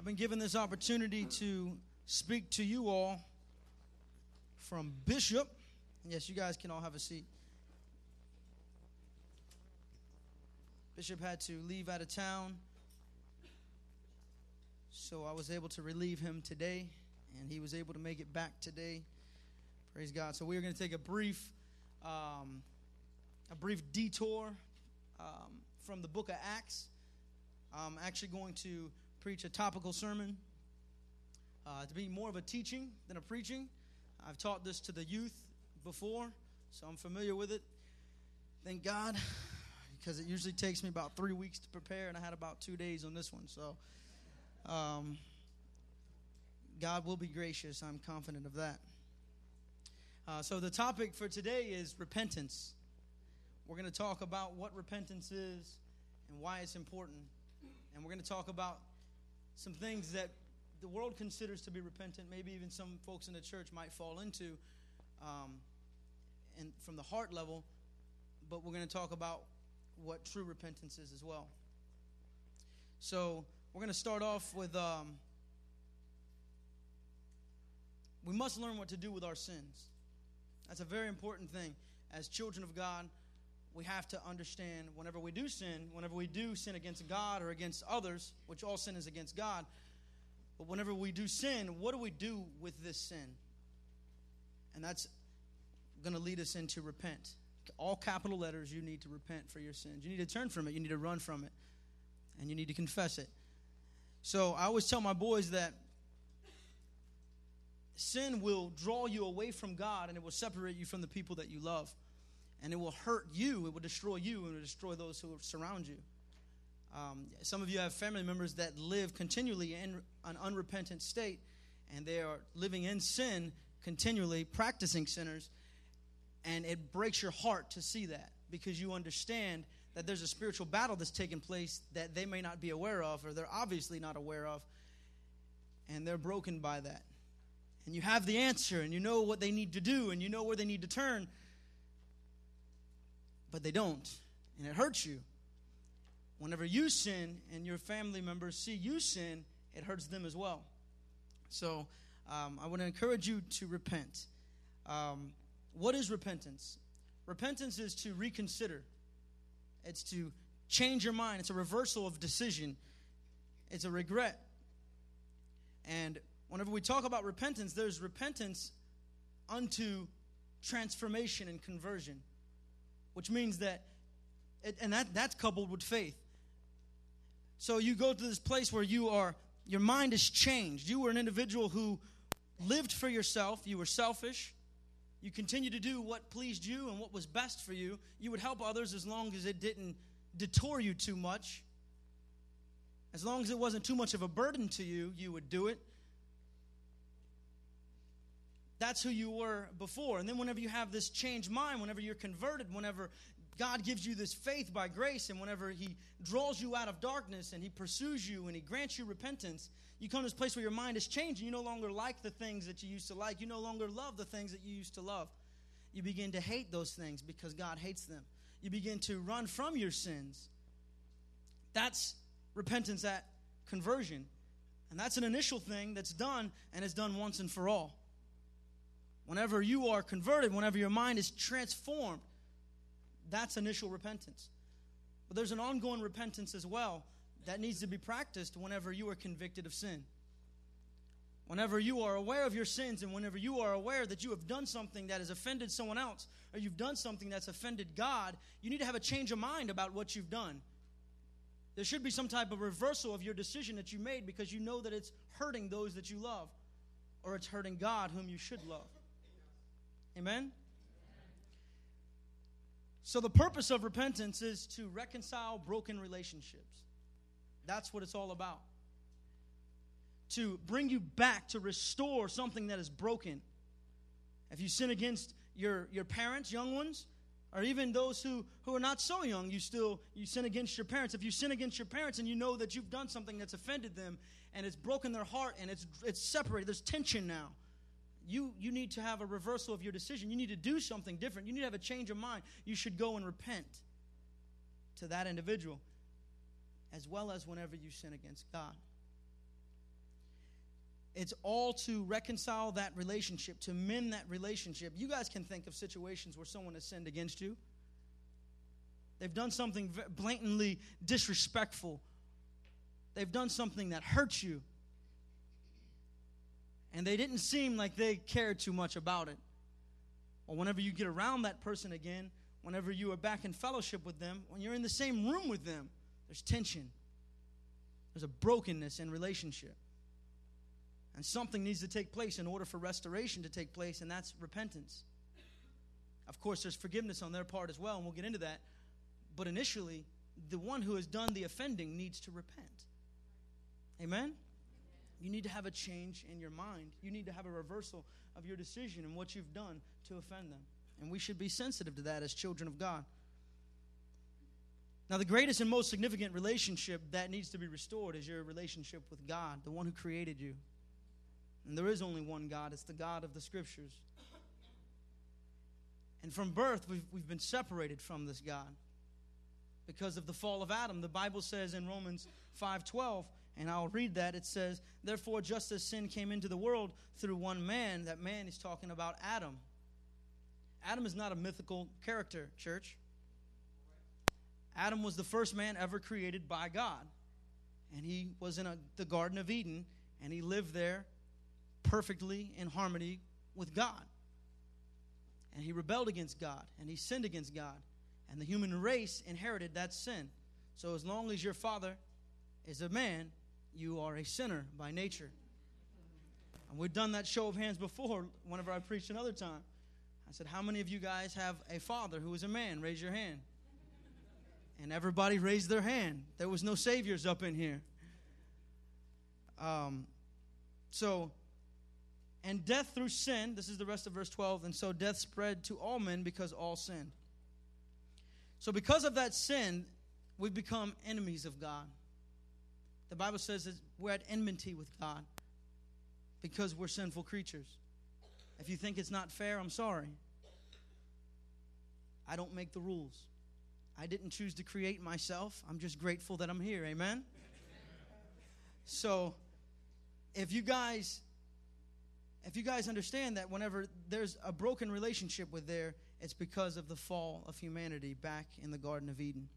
I've been given this opportunity to speak to you all from Bishop. Yes, you guys can all have a seat. Bishop had to leave out of town, so I was able to relieve him today, and he was able to make it back today. Praise God. So we're going to take a brief, um, a brief detour um, from the book of Acts. I'm actually going to preach a topical sermon uh, to be more of a teaching than a preaching. I've taught this to the youth before, so I'm familiar with it. Thank God, because it usually takes me about three weeks to prepare, and I had about two days on this one. So, um, God will be gracious. I'm confident of that. Uh, so, the topic for today is repentance. We're going to talk about what repentance is and why it's important. And we're going to talk about some things that the world considers to be repentant, maybe even some folks in the church might fall into, um, and from the heart level. But we're going to talk about what true repentance is as well. So we're going to start off with um, we must learn what to do with our sins. That's a very important thing. As children of God, we have to understand whenever we do sin, whenever we do sin against God or against others, which all sin is against God, but whenever we do sin, what do we do with this sin? And that's going to lead us into repent. All capital letters, you need to repent for your sins. You need to turn from it, you need to run from it, and you need to confess it. So I always tell my boys that sin will draw you away from God and it will separate you from the people that you love and it will hurt you, it will destroy you, and it will destroy those who surround you. Um, some of you have family members that live continually in an unrepentant state, and they are living in sin continually, practicing sinners, and it breaks your heart to see that because you understand that there's a spiritual battle that's taking place that they may not be aware of, or they're obviously not aware of, and they're broken by that. And you have the answer, and you know what they need to do, and you know where they need to turn but they don't. And it hurts you. Whenever you sin and your family members see you sin, it hurts them as well. So um, I want to encourage you to repent. Um, what is repentance? Repentance is to reconsider, it's to change your mind, it's a reversal of decision, it's a regret. And whenever we talk about repentance, there's repentance unto transformation and conversion which means that, and that, that's coupled with faith. So you go to this place where you are, your mind is changed. You were an individual who lived for yourself, you were selfish. You continued to do what pleased you and what was best for you. You would help others as long as it didn't detour you too much. As long as it wasn't too much of a burden to you, you would do it. That's who you were before. And then, whenever you have this changed mind, whenever you're converted, whenever God gives you this faith by grace, and whenever He draws you out of darkness and He pursues you and He grants you repentance, you come to this place where your mind is changed and you no longer like the things that you used to like. You no longer love the things that you used to love. You begin to hate those things because God hates them. You begin to run from your sins. That's repentance at conversion. And that's an initial thing that's done and is done once and for all. Whenever you are converted, whenever your mind is transformed, that's initial repentance. But there's an ongoing repentance as well that needs to be practiced whenever you are convicted of sin. Whenever you are aware of your sins and whenever you are aware that you have done something that has offended someone else or you've done something that's offended God, you need to have a change of mind about what you've done. There should be some type of reversal of your decision that you made because you know that it's hurting those that you love or it's hurting God whom you should love. Amen? So, the purpose of repentance is to reconcile broken relationships. That's what it's all about. To bring you back, to restore something that is broken. If you sin against your, your parents, young ones, or even those who, who are not so young, you still you sin against your parents. If you sin against your parents and you know that you've done something that's offended them and it's broken their heart and it's it's separated, there's tension now you, you need to have a reversal of your decision. You need to do something different. You need to have a change of mind. You should go and repent to that individual, as well as whenever you sin against God. it's all to reconcile that relationship, to mend that relationship. You guys can think of situations where someone has sinned against you. They've done something blatantly disrespectful. They've done something that hurts you. And they didn't seem like they cared too much about it. Or whenever you get around that person again, whenever you are back in fellowship with them, when you're in the same room with them, there's tension. There's a brokenness in relationship. And something needs to take place in order for restoration to take place, and that's repentance. Of course, there's forgiveness on their part as well, and we'll get into that. But initially, the one who has done the offending needs to repent. Amen? You need to have a change in your mind. You need to have a reversal of your decision and what you've done to offend them. And we should be sensitive to that as children of God. Now, the greatest and most significant relationship that needs to be restored is your relationship with God, the one who created you. And there is only one God, it's the God of the Scriptures. And from birth, we've, we've been separated from this God because of the fall of Adam. The Bible says in Romans 5:12, and I'll read that. It says, "Therefore just as sin came into the world through one man, that man is talking about Adam. Adam is not a mythical character, church. Adam was the first man ever created by God. And he was in a, the Garden of Eden, and he lived there perfectly in harmony with God. And he rebelled against God, and he sinned against God. And the human race inherited that sin. So as long as your father is a man, you are a sinner by nature. And we've done that show of hands before whenever I preached another time. I said, How many of you guys have a father who is a man? Raise your hand. And everybody raised their hand. There was no saviors up in here. Um, so, and death through sin, this is the rest of verse 12, and so death spread to all men because all sinned. So, because of that sin, we've become enemies of God. The Bible says that we're at enmity with God because we're sinful creatures. If you think it's not fair, I'm sorry. I don't make the rules. I didn't choose to create myself. I'm just grateful that I'm here. Amen? So, if you guys if you guys understand that whenever there's a broken relationship with there, it's because of the fall of humanity back in the Garden of Eden.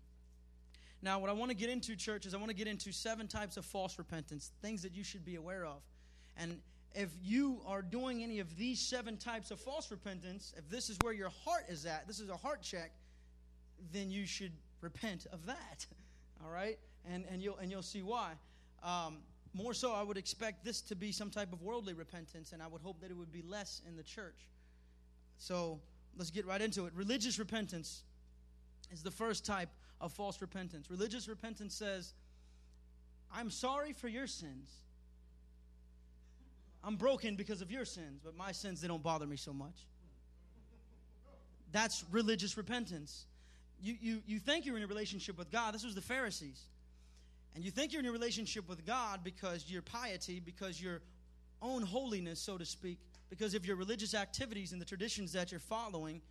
Now, what I want to get into, church, is I want to get into seven types of false repentance, things that you should be aware of. And if you are doing any of these seven types of false repentance, if this is where your heart is at, this is a heart check, then you should repent of that. All right? And, and, you'll, and you'll see why. Um, more so, I would expect this to be some type of worldly repentance, and I would hope that it would be less in the church. So let's get right into it. Religious repentance is the first type of false repentance. Religious repentance says, I'm sorry for your sins. I'm broken because of your sins, but my sins, they don't bother me so much. That's religious repentance. You, you, you think you're in a relationship with God. This was the Pharisees. And you think you're in a relationship with God because your piety, because your own holiness, so to speak, because of your religious activities and the traditions that you're following,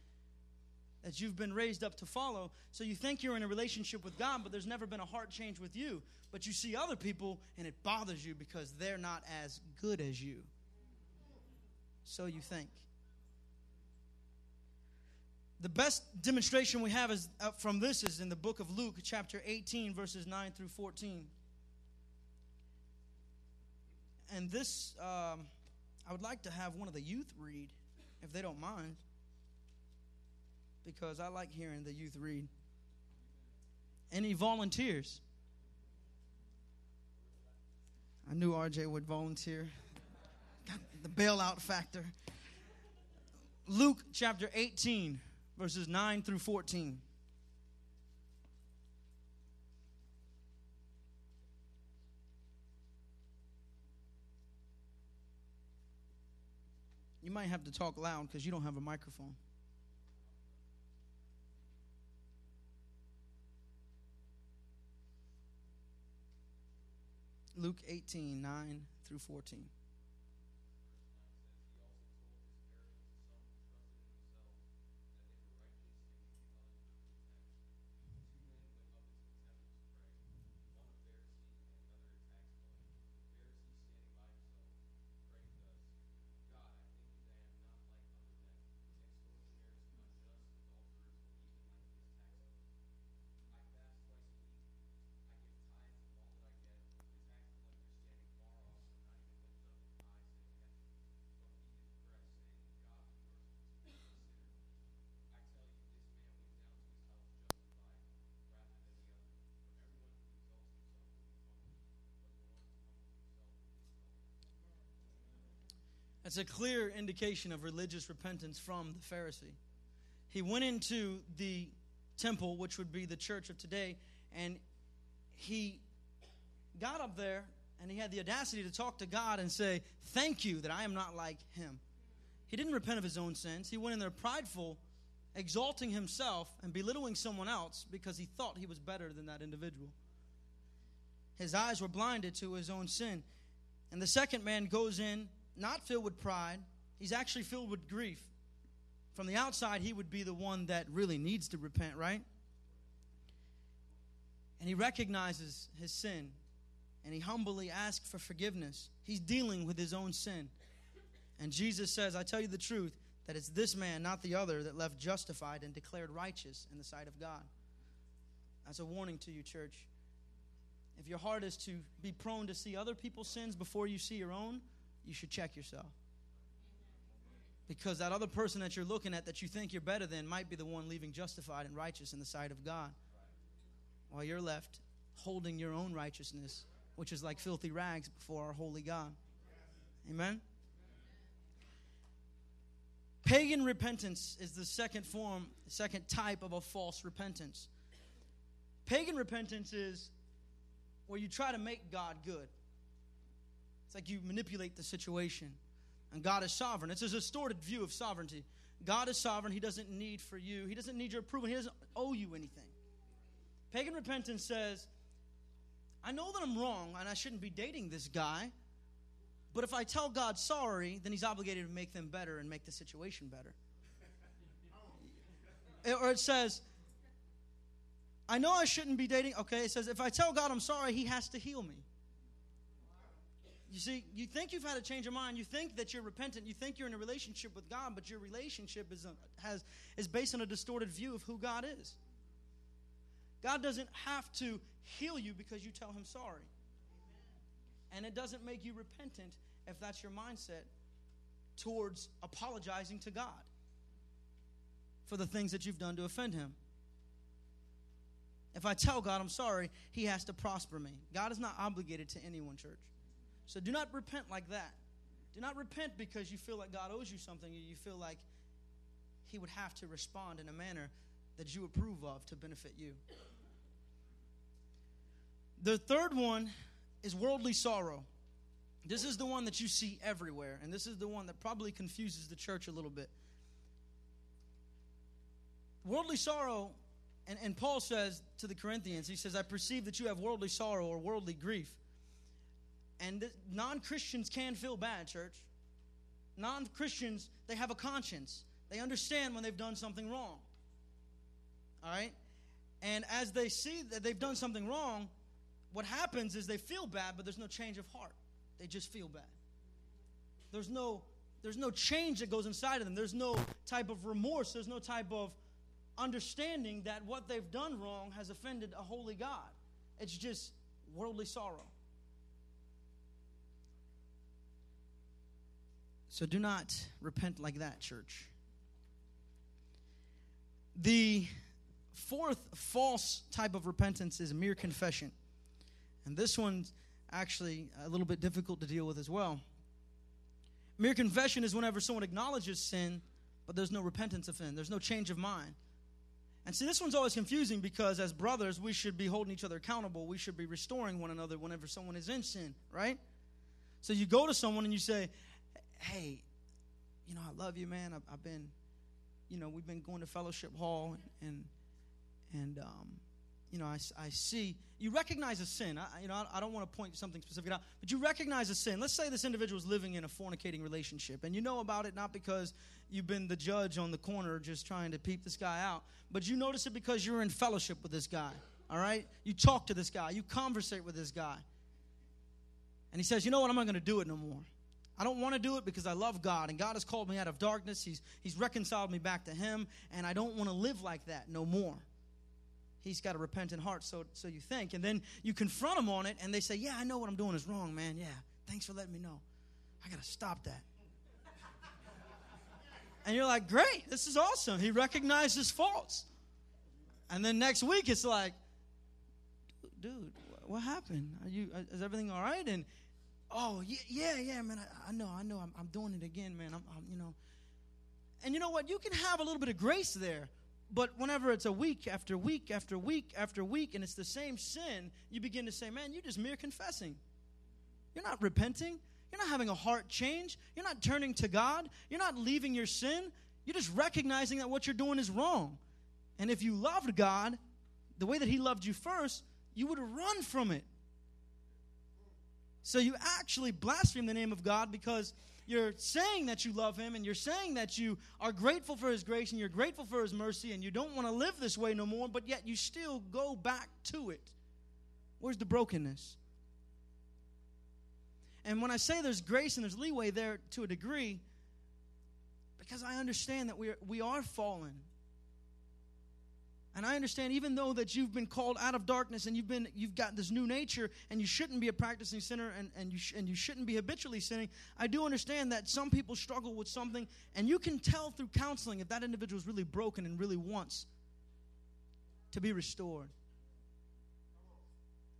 that you've been raised up to follow. So you think you're in a relationship with God, but there's never been a heart change with you. But you see other people and it bothers you because they're not as good as you. So you think. The best demonstration we have is, uh, from this is in the book of Luke, chapter 18, verses 9 through 14. And this, um, I would like to have one of the youth read, if they don't mind because I like hearing the youth read. Any volunteers? I knew RJ would volunteer. the bailout factor. Luke chapter 18, verses 9 through 14. You might have to talk loud because you don't have a microphone. Luke 18, 9 through 14. That's a clear indication of religious repentance from the Pharisee. He went into the temple, which would be the church of today, and he got up there and he had the audacity to talk to God and say, Thank you that I am not like him. He didn't repent of his own sins. He went in there prideful, exalting himself and belittling someone else because he thought he was better than that individual. His eyes were blinded to his own sin. And the second man goes in, not filled with pride, he's actually filled with grief. From the outside, he would be the one that really needs to repent, right? And he recognizes his sin and he humbly asks for forgiveness. He's dealing with his own sin. And Jesus says, I tell you the truth, that it's this man, not the other, that left justified and declared righteous in the sight of God. That's a warning to you, church. If your heart is to be prone to see other people's sins before you see your own, you should check yourself. Because that other person that you're looking at that you think you're better than might be the one leaving justified and righteous in the sight of God. While you're left holding your own righteousness, which is like filthy rags before our holy God. Amen? Pagan repentance is the second form, second type of a false repentance. Pagan repentance is where you try to make God good. It's like you manipulate the situation. And God is sovereign. It's a distorted view of sovereignty. God is sovereign. He doesn't need for you, He doesn't need your approval. He doesn't owe you anything. Pagan repentance says, I know that I'm wrong and I shouldn't be dating this guy, but if I tell God sorry, then He's obligated to make them better and make the situation better. or it says, I know I shouldn't be dating. Okay, it says, if I tell God I'm sorry, He has to heal me. You see, you think you've had a change of mind. You think that you're repentant. You think you're in a relationship with God, but your relationship is, a, has, is based on a distorted view of who God is. God doesn't have to heal you because you tell Him sorry. And it doesn't make you repentant if that's your mindset towards apologizing to God for the things that you've done to offend Him. If I tell God I'm sorry, He has to prosper me. God is not obligated to anyone, church. So do not repent like that. Do not repent because you feel like God owes you something or you feel like He would have to respond in a manner that you approve of to benefit you. The third one is worldly sorrow. This is the one that you see everywhere, and this is the one that probably confuses the church a little bit. Worldly sorrow, and, and Paul says to the Corinthians, he says, I perceive that you have worldly sorrow or worldly grief. And non Christians can feel bad, church. Non Christians, they have a conscience. They understand when they've done something wrong. All right? And as they see that they've done something wrong, what happens is they feel bad, but there's no change of heart. They just feel bad. There's no there's no change that goes inside of them. There's no type of remorse. There's no type of understanding that what they've done wrong has offended a holy God. It's just worldly sorrow. So do not repent like that, church. The fourth false type of repentance is mere confession. And this one's actually a little bit difficult to deal with as well. Mere confession is whenever someone acknowledges sin, but there's no repentance of sin, there's no change of mind. And see, this one's always confusing because as brothers, we should be holding each other accountable. We should be restoring one another whenever someone is in sin, right? So you go to someone and you say, hey, you know, I love you, man. I've, I've been, you know, we've been going to fellowship hall and, and, um, you know, I, I see, you recognize a sin. I, you know, I, I don't want to point something specific out, but you recognize a sin. Let's say this individual is living in a fornicating relationship, and you know about it not because you've been the judge on the corner just trying to peep this guy out, but you notice it because you're in fellowship with this guy, all right? You talk to this guy, you conversate with this guy. And he says, You know what? I'm not going to do it no more. I don't want to do it because I love God, and God has called me out of darkness. He's, he's reconciled me back to Him, and I don't want to live like that no more. He's got a repentant heart, so, so you think. And then you confront them on it, and they say, Yeah, I know what I'm doing is wrong, man. Yeah, thanks for letting me know. I got to stop that. and you're like, Great, this is awesome. He recognized his faults. And then next week, it's like, Dude, what happened? Are you, uh, is everything all right? And oh yeah, yeah, yeah, man. I, I know, I know. I'm, I'm, doing it again, man. I'm, I'm, you know. And you know what? You can have a little bit of grace there, but whenever it's a week after week after week after week, and it's the same sin, you begin to say, man, you're just mere confessing. You're not repenting. You're not having a heart change. You're not turning to God. You're not leaving your sin. You're just recognizing that what you're doing is wrong. And if you loved God the way that He loved you first, you would run from it. So you actually blaspheme the name of God because you're saying that you love Him and you're saying that you are grateful for His grace and you're grateful for His mercy and you don't want to live this way no more, but yet you still go back to it. Where's the brokenness? And when I say there's grace and there's leeway there to a degree, because I understand that we are, we are fallen. And I understand, even though that you've been called out of darkness and you've been you've got this new nature and you shouldn't be a practicing sinner and, and you sh- and you shouldn't be habitually sinning, I do understand that some people struggle with something, and you can tell through counseling if that individual is really broken and really wants to be restored.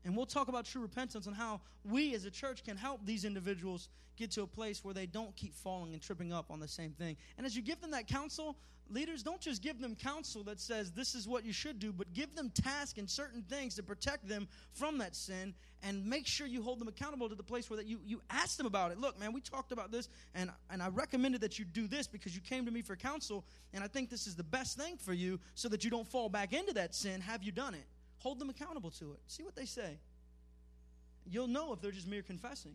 And we'll talk about true repentance and how we as a church can help these individuals get to a place where they don't keep falling and tripping up on the same thing. And as you give them that counsel, leaders, don't just give them counsel that says this is what you should do, but give them tasks and certain things to protect them from that sin and make sure you hold them accountable to the place where that you, you ask them about it. Look, man, we talked about this and, and I recommended that you do this because you came to me for counsel and I think this is the best thing for you so that you don't fall back into that sin. Have you done it? Hold them accountable to it. See what they say. You'll know if they're just mere confessing.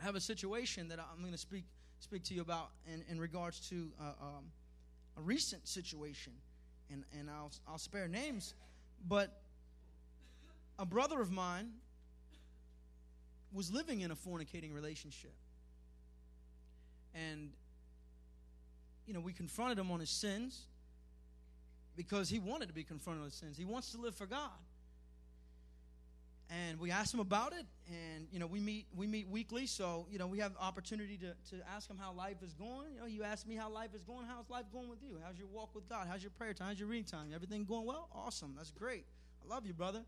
I have a situation that I'm going to speak speak to you about in, in regards to uh, um, a recent situation, and, and I'll, I'll spare names, but a brother of mine was living in a fornicating relationship. And, you know, we confronted him on his sins because he wanted to be confronted with sins. He wants to live for God. And we asked him about it and you know we meet we meet weekly so you know we have opportunity to, to ask him how life is going. You know you ask me how life is going how's life going with you? How's your walk with god? How's your prayer time? How's your reading time? Everything going well? Awesome. That's great. I love you brother.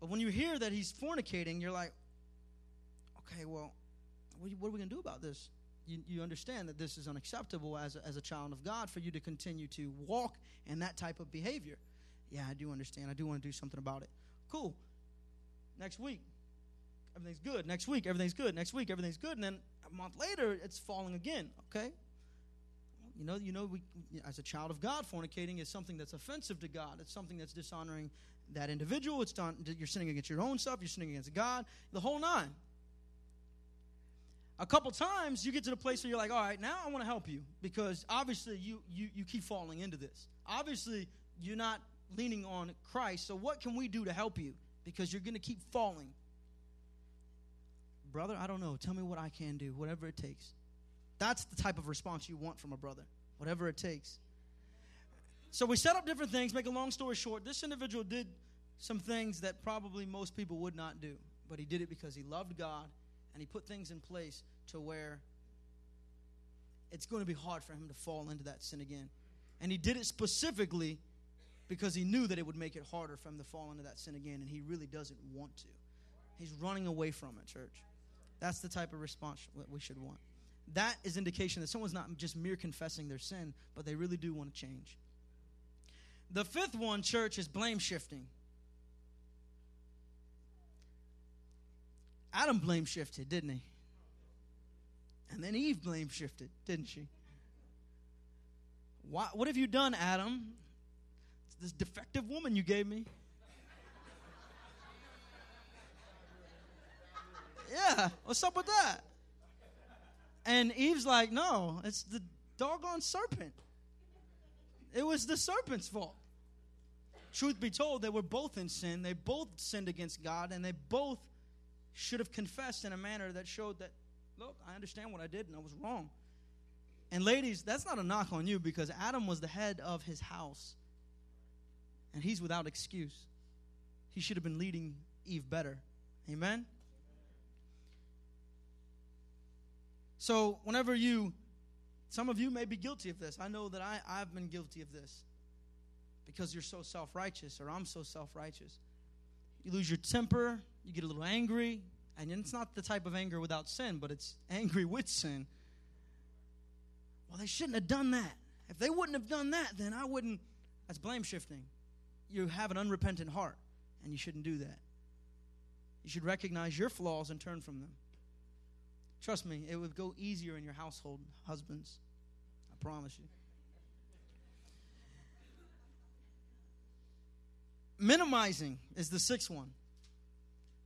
But when you hear that he's fornicating you're like okay well what are we to do about this you, you understand that this is unacceptable as a, as a child of god for you to continue to walk in that type of behavior yeah i do understand i do want to do something about it cool Next week, everything's good. Next week, everything's good. Next week, everything's good. And then a month later, it's falling again. Okay? You know, you know, we, as a child of God, fornicating is something that's offensive to God. It's something that's dishonoring that individual. It's done, you're sinning against your own self. You're sinning against God. The whole nine. A couple times you get to the place where you're like, all right, now I want to help you because obviously you, you you keep falling into this. Obviously you're not leaning on Christ. So what can we do to help you? because you're going to keep falling. Brother, I don't know. Tell me what I can do, whatever it takes. That's the type of response you want from a brother, whatever it takes. So we set up different things. Make a long story short, this individual did some things that probably most people would not do, but he did it because he loved God and he put things in place to where it's going to be hard for him to fall into that sin again. And he did it specifically because he knew that it would make it harder for him to fall into that sin again, and he really doesn't want to. He's running away from it, church. That's the type of response that we should want. That is indication that someone's not just mere confessing their sin, but they really do want to change. The fifth one, church, is blame shifting. Adam blame shifted, didn't he? And then Eve blame shifted, didn't she? Why, what have you done, Adam? this defective woman you gave me. yeah, what's up with that? And Eve's like, no, it's the doggone serpent. It was the serpent's fault. Truth be told, they were both in sin. They both sinned against God, and they both should have confessed in a manner that showed that, look, I understand what I did and I was wrong. And ladies, that's not a knock on you because Adam was the head of his house and he's without excuse. He should have been leading Eve better. Amen? So, whenever you, some of you may be guilty of this. I know that I, I've been guilty of this because you're so self righteous, or I'm so self righteous. You lose your temper, you get a little angry And it's not the type of anger without sin, but it's angry with sin. Well, they shouldn't have done that. If they wouldn't have done that, then I wouldn't. That's blame shifting. You have an unrepentant heart, and you shouldn't do that. You should recognize your flaws and turn from them. Trust me, it would go easier in your household, husbands. I promise you. Minimizing is the sixth one.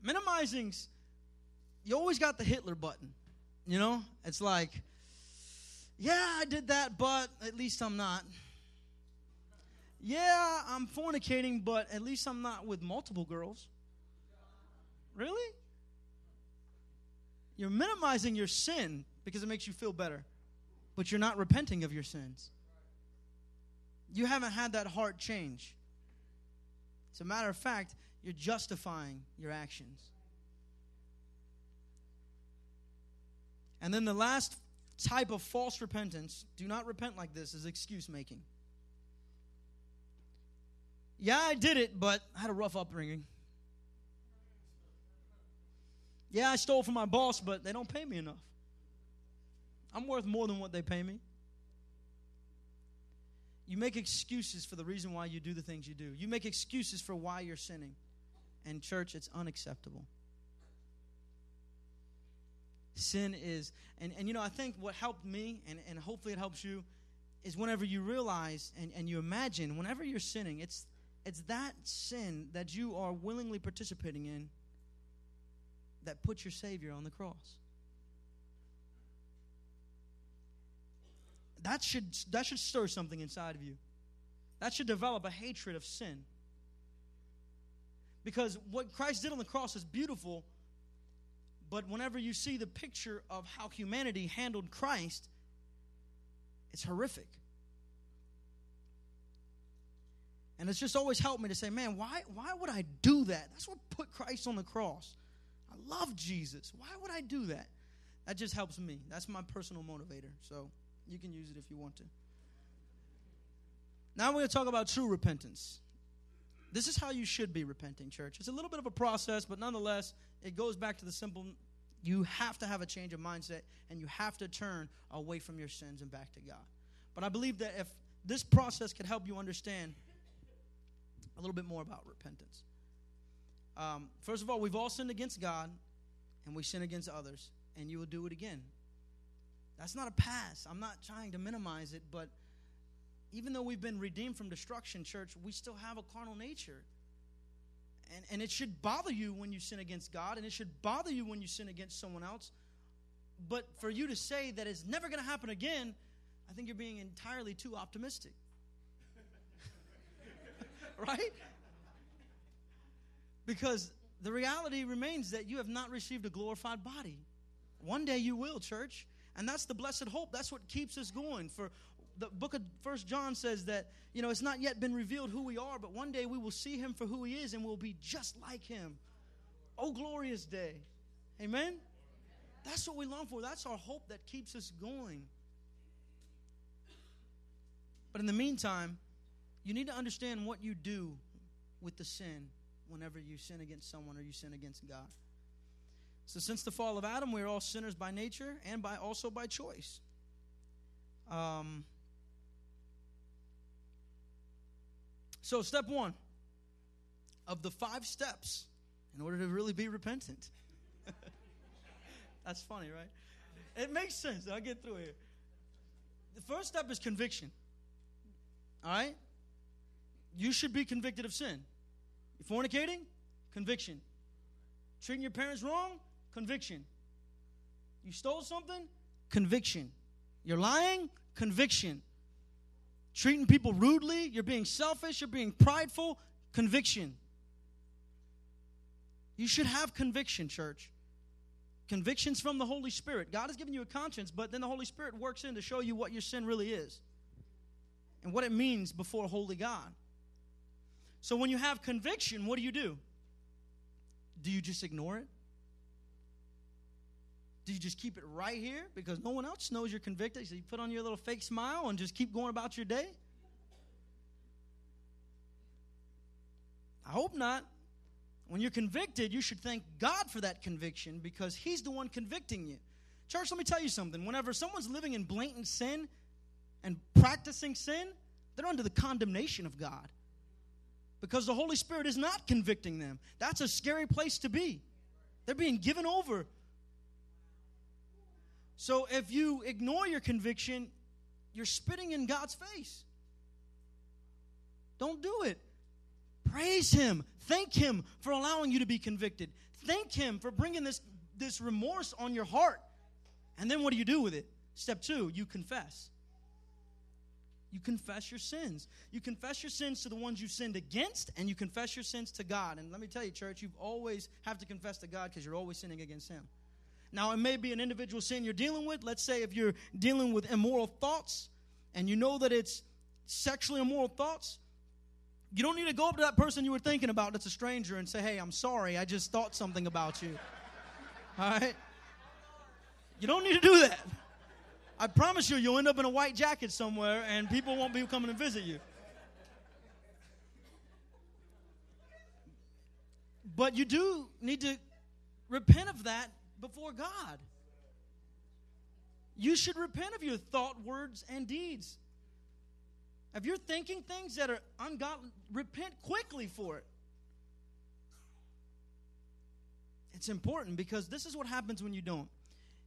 Minimizing's, you always got the Hitler button. You know? It's like, yeah, I did that, but at least I'm not. Yeah, I'm fornicating, but at least I'm not with multiple girls. Really? You're minimizing your sin because it makes you feel better, but you're not repenting of your sins. You haven't had that heart change. As a matter of fact, you're justifying your actions. And then the last type of false repentance, do not repent like this, is excuse making. Yeah, I did it, but I had a rough upbringing. Yeah, I stole from my boss, but they don't pay me enough. I'm worth more than what they pay me. You make excuses for the reason why you do the things you do. You make excuses for why you're sinning. And, church, it's unacceptable. Sin is, and, and you know, I think what helped me, and, and hopefully it helps you, is whenever you realize and, and you imagine, whenever you're sinning, it's, it's that sin that you are willingly participating in that put your Savior on the cross. That should, that should stir something inside of you. That should develop a hatred of sin. Because what Christ did on the cross is beautiful, but whenever you see the picture of how humanity handled Christ, it's horrific. And it's just always helped me to say, man, why, why would I do that? That's what put Christ on the cross. I love Jesus. Why would I do that? That just helps me. That's my personal motivator. So you can use it if you want to. Now we're going to talk about true repentance. This is how you should be repenting, church. It's a little bit of a process, but nonetheless, it goes back to the simple you have to have a change of mindset and you have to turn away from your sins and back to God. But I believe that if this process could help you understand a little bit more about repentance. Um, first of all, we've all sinned against God and we sin against others, and you will do it again. That's not a pass. I'm not trying to minimize it, but even though we've been redeemed from destruction, church, we still have a carnal nature. And, and it should bother you when you sin against God, and it should bother you when you sin against someone else. But for you to say that it's never going to happen again, I think you're being entirely too optimistic. right? Because the reality remains that you have not received a glorified body. One day you will, church. And that's the blessed hope. That's what keeps us going. For the book of First John says that, you know, it's not yet been revealed who we are, but one day we will see him for who he is and we'll be just like him. Oh, glorious day. Amen? That's what we long for. That's our hope that keeps us going. But in the meantime, you need to understand what you do with the sin whenever you sin against someone or you sin against God. So, since the fall of Adam, we are all sinners by nature and by also by choice. Um, so, step one of the five steps in order to really be repentant. That's funny, right? It makes sense. I'll get through here. The first step is conviction. All right? You should be convicted of sin. You're fornicating? Conviction. Treating your parents wrong? Conviction. You stole something? Conviction. You're lying? Conviction. Treating people rudely? You're being selfish? You're being prideful? Conviction. You should have conviction, church. Convictions from the Holy Spirit. God has given you a conscience, but then the Holy Spirit works in to show you what your sin really is and what it means before holy God. So when you have conviction, what do you do? Do you just ignore it? Do you just keep it right here because no one else knows you're convicted? So you put on your little fake smile and just keep going about your day? I hope not. When you're convicted, you should thank God for that conviction because He's the one convicting you. Church, let me tell you something. Whenever someone's living in blatant sin and practicing sin, they're under the condemnation of God because the Holy Spirit is not convicting them. That's a scary place to be. They're being given over. So if you ignore your conviction, you're spitting in God's face. Don't do it. Praise Him. Thank Him for allowing you to be convicted. Thank Him for bringing this, this remorse on your heart. And then what do you do with it? Step two, you confess. You confess your sins. You confess your sins to the ones you sinned against, and you confess your sins to God. And let me tell you, church, you always have to confess to God because you're always sinning against Him. Now, it may be an individual sin you're dealing with. Let's say if you're dealing with immoral thoughts and you know that it's sexually immoral thoughts, you don't need to go up to that person you were thinking about that's a stranger and say, Hey, I'm sorry, I just thought something about you. All right? You don't need to do that. I promise you, you'll end up in a white jacket somewhere and people won't be coming to visit you. But you do need to repent of that before God. You should repent of your thought, words, and deeds. If you're thinking things that are ungodly, repent quickly for it. It's important because this is what happens when you don't.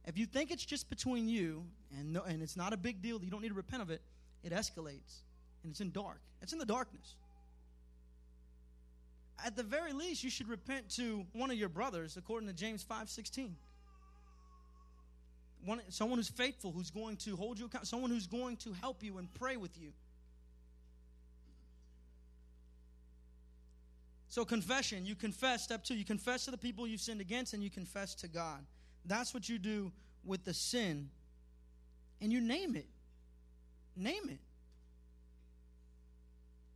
If you think it's just between you and no, and it's not a big deal, you don't need to repent of it, it escalates and it's in dark. It's in the darkness. At the very least, you should repent to one of your brothers, according to James 5:16. One, someone who's faithful, who's going to hold you accountable, someone who's going to help you and pray with you. So, confession, you confess, step two, you confess to the people you've sinned against and you confess to God. That's what you do with the sin. And you name it. Name it.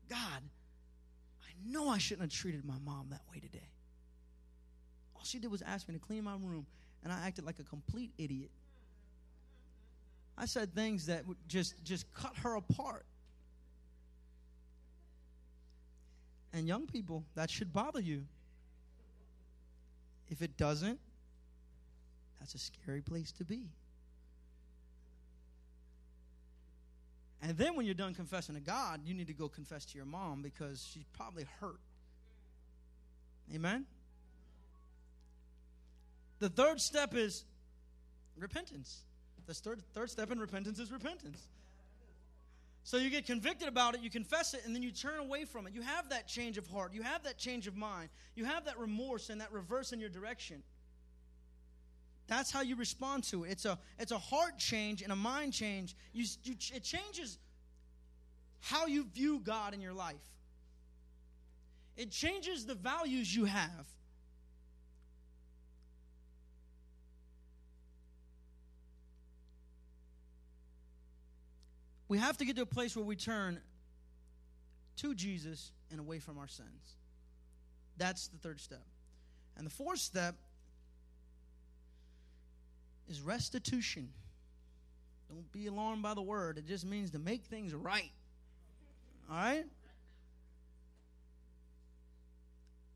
God, I know I shouldn't have treated my mom that way today. All she did was ask me to clean my room, and I acted like a complete idiot. I said things that just just cut her apart. And young people, that should bother you. If it doesn't, that's a scary place to be. And then when you're done confessing to God, you need to go confess to your mom because she's probably hurt. Amen? The third step is repentance. The third, third step in repentance is repentance. So you get convicted about it, you confess it, and then you turn away from it. You have that change of heart, you have that change of mind, you have that remorse and that reverse in your direction. That's how you respond to it. It's a, it's a heart change and a mind change. You, you, it changes how you view God in your life, it changes the values you have. We have to get to a place where we turn to Jesus and away from our sins. That's the third step. And the fourth step is restitution. Don't be alarmed by the word. It just means to make things right. All right?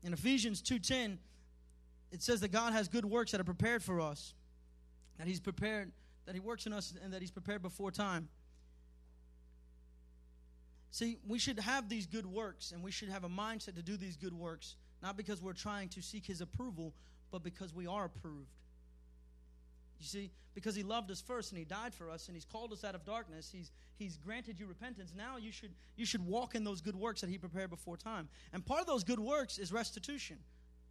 In Ephesians 2:10, it says that God has good works that are prepared for us. That he's prepared, that he works in us and that he's prepared before time. See, we should have these good works and we should have a mindset to do these good works, not because we're trying to seek his approval, but because we are approved. You see, because he loved us first and he died for us and he's called us out of darkness, he's, he's granted you repentance. Now you should, you should walk in those good works that he prepared before time. And part of those good works is restitution.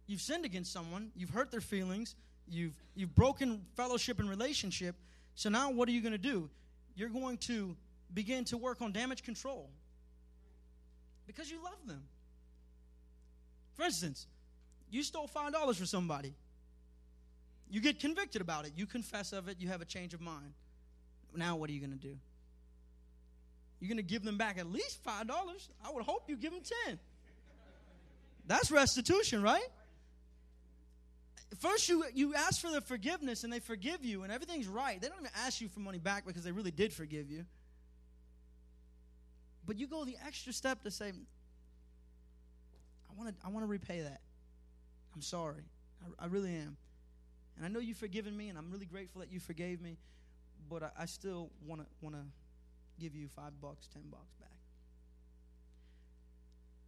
You've sinned against someone, you've hurt their feelings, you've, you've broken fellowship and relationship. So now what are you going to do? You're going to begin to work on damage control because you love them. For instance, you stole $5 from somebody. You get convicted about it. You confess of it. You have a change of mind. Now, what are you going to do? You're going to give them back at least $5. I would hope you give them 10 That's restitution, right? First, you, you ask for their forgiveness and they forgive you, and everything's right. They don't even ask you for money back because they really did forgive you. But you go the extra step to say, I want to I want to repay that. I'm sorry. I, I really am. And I know you've forgiven me, and I'm really grateful that you forgave me, but I, I still want to want to give you five bucks, ten bucks back.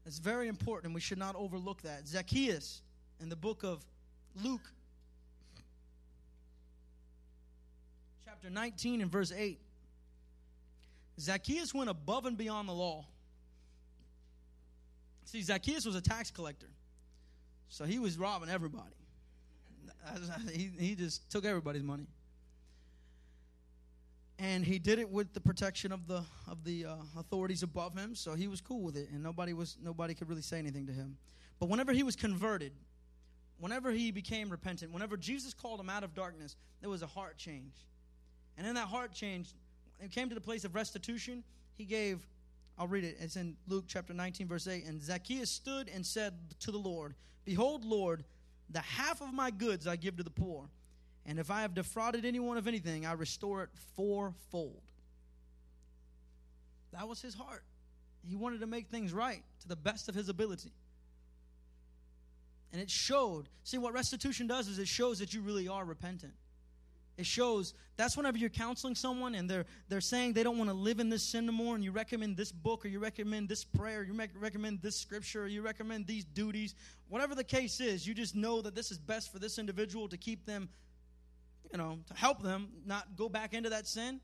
It's very important, and we should not overlook that. Zacchaeus, in the book of Luke, chapter 19 and verse 8. Zacchaeus went above and beyond the law. See, Zacchaeus was a tax collector, so he was robbing everybody. He, he just took everybody's money. And he did it with the protection of the of the uh, authorities above him, so he was cool with it, and nobody was nobody could really say anything to him. But whenever he was converted, whenever he became repentant, whenever Jesus called him out of darkness, there was a heart change. And in that heart change, he came to the place of restitution, he gave, I'll read it. It's in Luke chapter 19, verse 8. And Zacchaeus stood and said to the Lord, Behold, Lord, the half of my goods I give to the poor. And if I have defrauded anyone of anything, I restore it fourfold. That was his heart. He wanted to make things right to the best of his ability. And it showed. See, what restitution does is it shows that you really are repentant. It shows that's whenever you're counseling someone and they're they're saying they don't want to live in this sin anymore, and you recommend this book or you recommend this prayer, you recommend this scripture, or you recommend these duties, whatever the case is, you just know that this is best for this individual to keep them, you know, to help them not go back into that sin.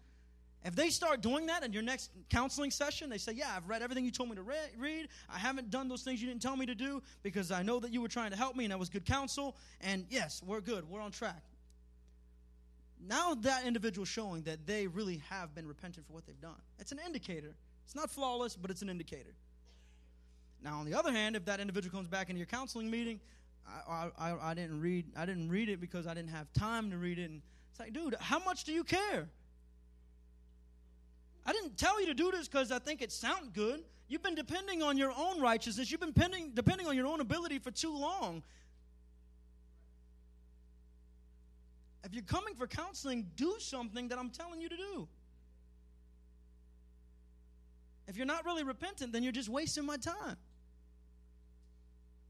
If they start doing that in your next counseling session, they say, Yeah, I've read everything you told me to re- read. I haven't done those things you didn't tell me to do because I know that you were trying to help me and that was good counsel. And yes, we're good. We're on track. Now that individual showing that they really have been repentant for what they've done. It's an indicator. It's not flawless, but it's an indicator. Now, on the other hand, if that individual comes back into your counseling meeting, I, I, I didn't read I didn't read it because I didn't have time to read it. And it's like, dude, how much do you care? I didn't tell you to do this because I think it sounds good. You've been depending on your own righteousness. You've been pending, depending on your own ability for too long. If you're coming for counseling, do something that I'm telling you to do. If you're not really repentant, then you're just wasting my time.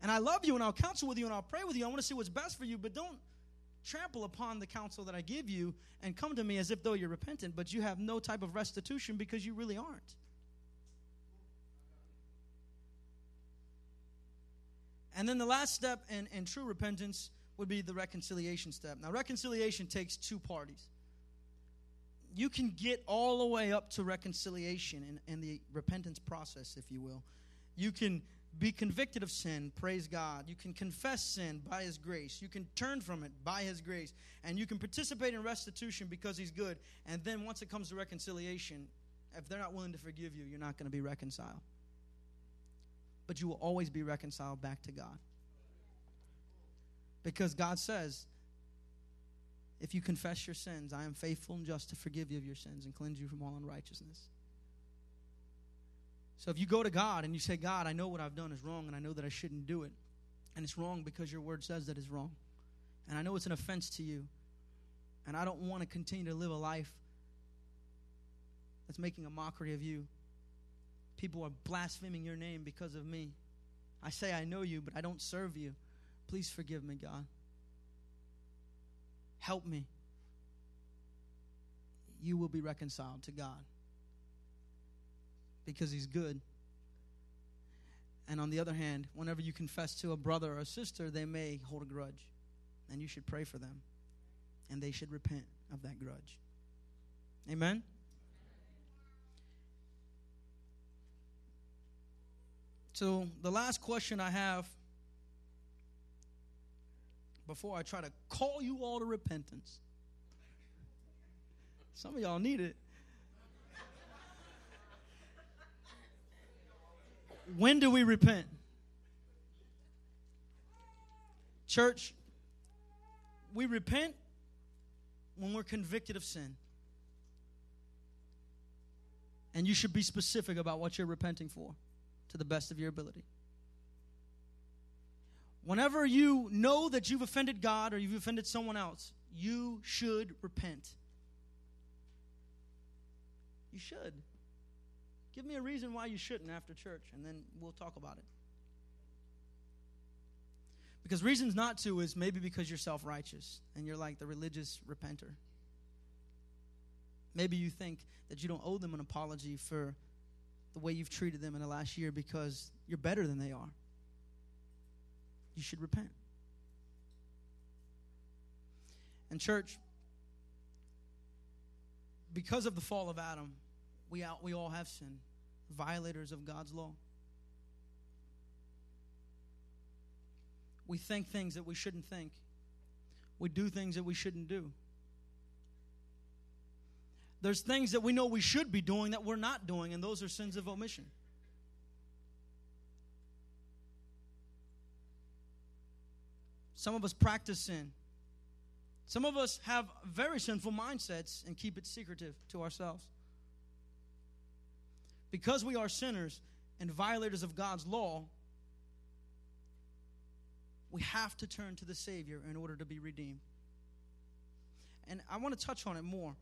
And I love you and I'll counsel with you and I'll pray with you. I want to see what's best for you, but don't trample upon the counsel that I give you and come to me as if though you're repentant, but you have no type of restitution because you really aren't. And then the last step in, in true repentance would be the reconciliation step. Now, reconciliation takes two parties. You can get all the way up to reconciliation and, in the repentance process, if you will. You can be convicted of sin, praise God. You can confess sin by His grace. You can turn from it by His grace. And you can participate in restitution because He's good. And then once it comes to reconciliation, if they're not willing to forgive you, you're not going to be reconciled. But you will always be reconciled back to God. Because God says, if you confess your sins, I am faithful and just to forgive you of your sins and cleanse you from all unrighteousness. So if you go to God and you say, God, I know what I've done is wrong and I know that I shouldn't do it, and it's wrong because your word says that it's wrong, and I know it's an offense to you, and I don't want to continue to live a life that's making a mockery of you. People are blaspheming your name because of me. I say I know you, but I don't serve you. Please forgive me, God. Help me. You will be reconciled to God because he's good. And on the other hand, whenever you confess to a brother or a sister, they may hold a grudge. And you should pray for them. And they should repent of that grudge. Amen? So, the last question I have before I try to call you all to repentance. Some of y'all need it. When do we repent? Church, we repent when we're convicted of sin. And you should be specific about what you're repenting for to the best of your ability. Whenever you know that you've offended God or you've offended someone else, you should repent. You should. Give me a reason why you shouldn't after church, and then we'll talk about it. Because reasons not to is maybe because you're self righteous and you're like the religious repenter. Maybe you think that you don't owe them an apology for the way you've treated them in the last year because you're better than they are. You should repent. And, church, because of the fall of Adam, we, out, we all have sinned, violators of God's law. We think things that we shouldn't think, we do things that we shouldn't do. There's things that we know we should be doing that we're not doing, and those are sins of omission. Some of us practice sin. Some of us have very sinful mindsets and keep it secretive to ourselves. Because we are sinners and violators of God's law, we have to turn to the Savior in order to be redeemed. And I want to touch on it more.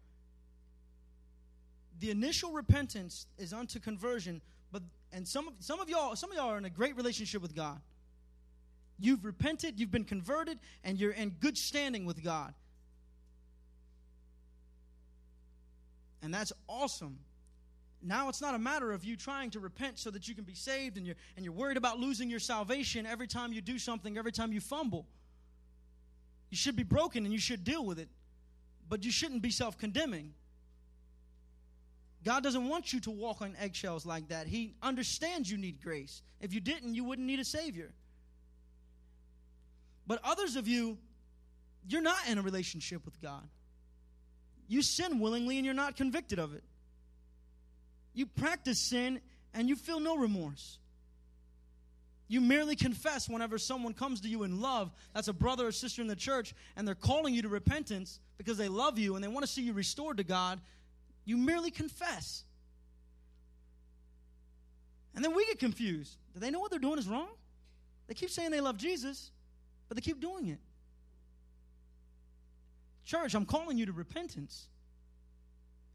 The initial repentance is unto conversion, but and some of, some of y'all some of y'all are in a great relationship with God. You've repented, you've been converted, and you're in good standing with God. And that's awesome. Now it's not a matter of you trying to repent so that you can be saved and you're, and you're worried about losing your salvation every time you do something, every time you fumble. You should be broken and you should deal with it, but you shouldn't be self condemning. God doesn't want you to walk on eggshells like that. He understands you need grace. If you didn't, you wouldn't need a Savior. But others of you, you're not in a relationship with God. You sin willingly and you're not convicted of it. You practice sin and you feel no remorse. You merely confess whenever someone comes to you in love, that's a brother or sister in the church, and they're calling you to repentance because they love you and they want to see you restored to God. You merely confess. And then we get confused. Do they know what they're doing is wrong? They keep saying they love Jesus, but they keep doing it. Church, I'm calling you to repentance.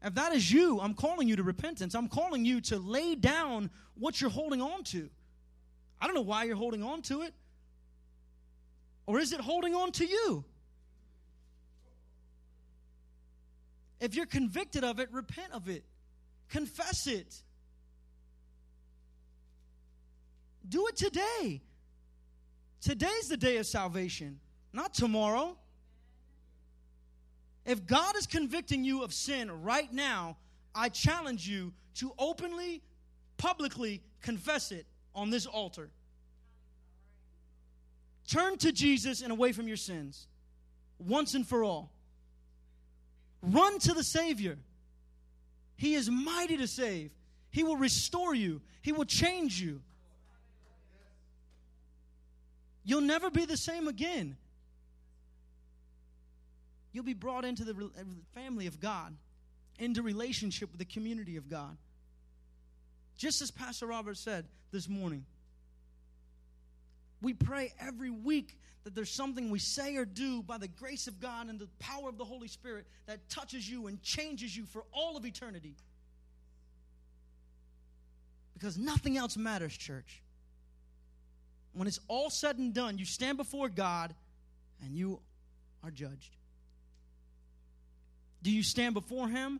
If that is you, I'm calling you to repentance. I'm calling you to lay down what you're holding on to. I don't know why you're holding on to it. Or is it holding on to you? If you're convicted of it, repent of it. Confess it. Do it today. Today's the day of salvation, not tomorrow. If God is convicting you of sin right now, I challenge you to openly, publicly confess it on this altar. Turn to Jesus and away from your sins once and for all. Run to the Savior. He is mighty to save. He will restore you, He will change you. You'll never be the same again you'll be brought into the uh, family of God, into relationship with the community of God. Just as Pastor Robert said this morning, we pray every week that there's something we say or do by the grace of God and the power of the Holy Spirit that touches you and changes you for all of eternity. Because nothing else matters, church. When it's all said and done, you stand before God and you are judged. Do you stand before Him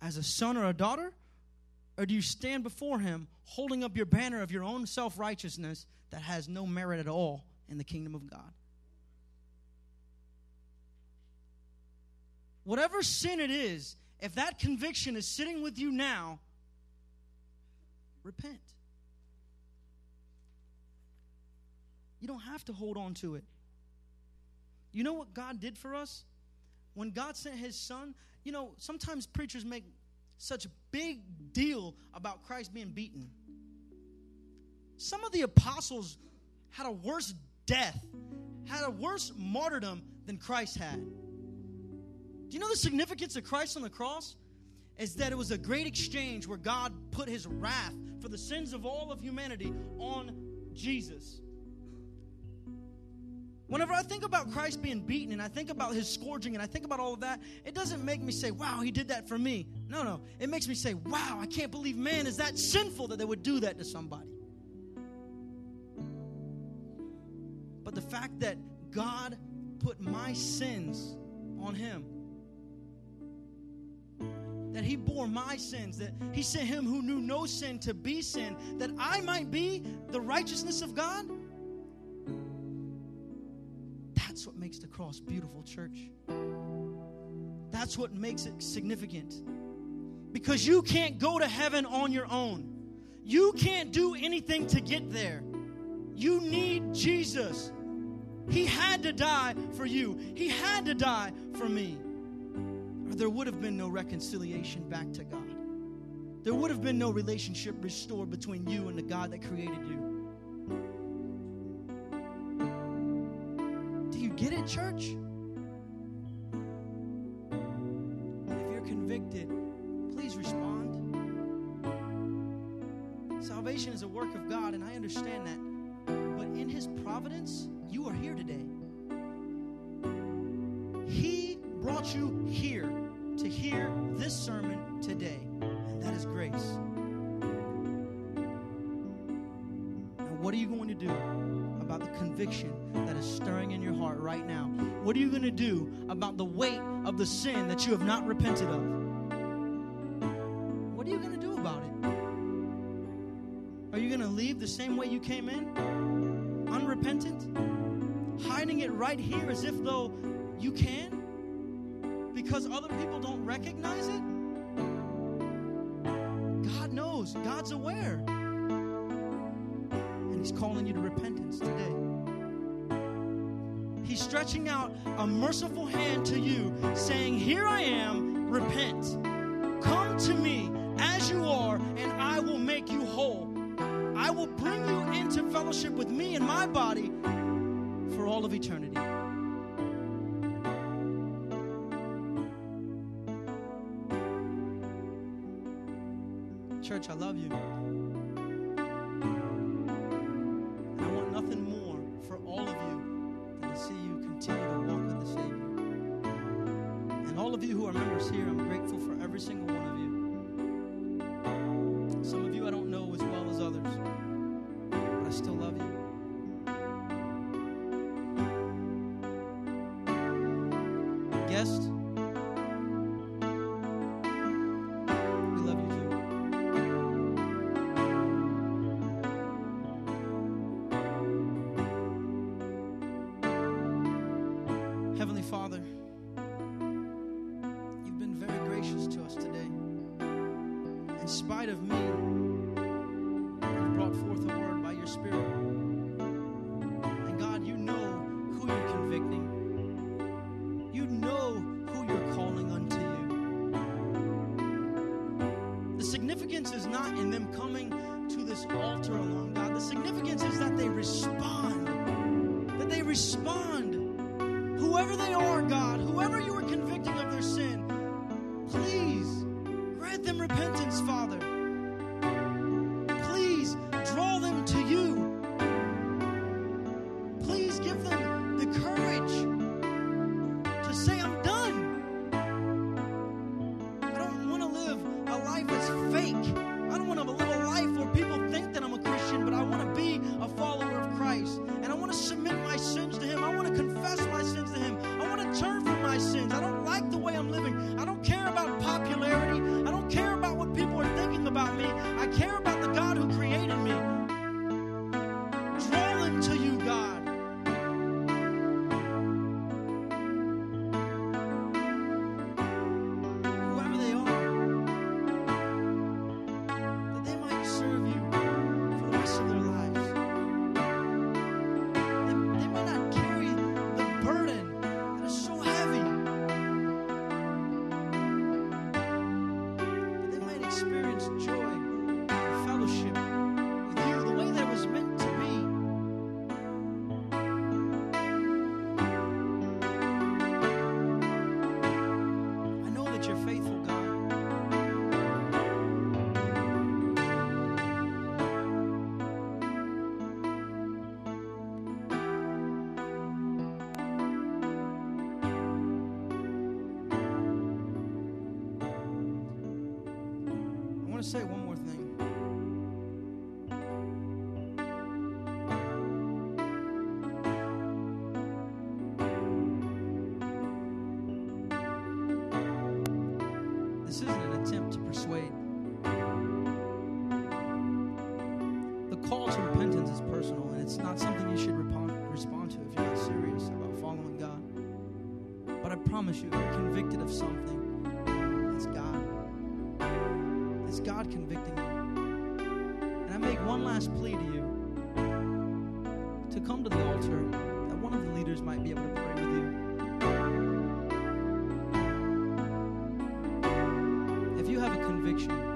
as a son or a daughter? Or do you stand before Him holding up your banner of your own self righteousness that has no merit at all in the kingdom of God? Whatever sin it is, if that conviction is sitting with you now, repent. You don't have to hold on to it. You know what God did for us? when God sent his son, you know, sometimes preachers make such a big deal about Christ being beaten. Some of the apostles had a worse death, had a worse martyrdom than Christ had. Do you know the significance of Christ on the cross? Is that it was a great exchange where God put his wrath for the sins of all of humanity on Jesus. Whenever I think about Christ being beaten and I think about his scourging and I think about all of that, it doesn't make me say, wow, he did that for me. No, no. It makes me say, wow, I can't believe man is that sinful that they would do that to somebody. but the fact that God put my sins on him. That he bore my sins, that he sent him who knew no sin to be sin, that I might be the righteousness of God. That's what makes the cross beautiful, church. That's what makes it significant. Because you can't go to heaven on your own. You can't do anything to get there. You need Jesus. He had to die for you, He had to die for me. Or there would have been no reconciliation back to God. There would have been no relationship restored between you and the God that created you. Get it, church? If you're convicted, please respond. Salvation is a work of God, and I understand that. But in His providence, you are here today. He brought you here to hear this sermon today, and that is grace. Now, what are you going to do about the conviction that is stirring in your heart right now? What are you going to do about the weight of the sin that you have not repented of? What are you going to do about it? Are you going to leave the same way you came in? Unrepentant? hiding it right here as if though you can because other people don't recognize it? God knows, God's aware. He's calling you to repentance today. He's stretching out a merciful hand to you, saying, Here I am, repent. Come to me as you are, and I will make you whole. I will bring you into fellowship with me and my body for all of eternity. Church, I love you. Spite of me, you've brought forth a word by your Spirit. And God, you know who you're convicting. You know who you're calling unto you. The significance is not in them coming persuade. The call to repentance is personal, and it's not something you should respond to if you're not serious about following God. But I promise you, if you're convicted of something, it's God. It's God convicting you. And I make one last plea to you to come to the altar, that one of the leaders might be able to pray with conviction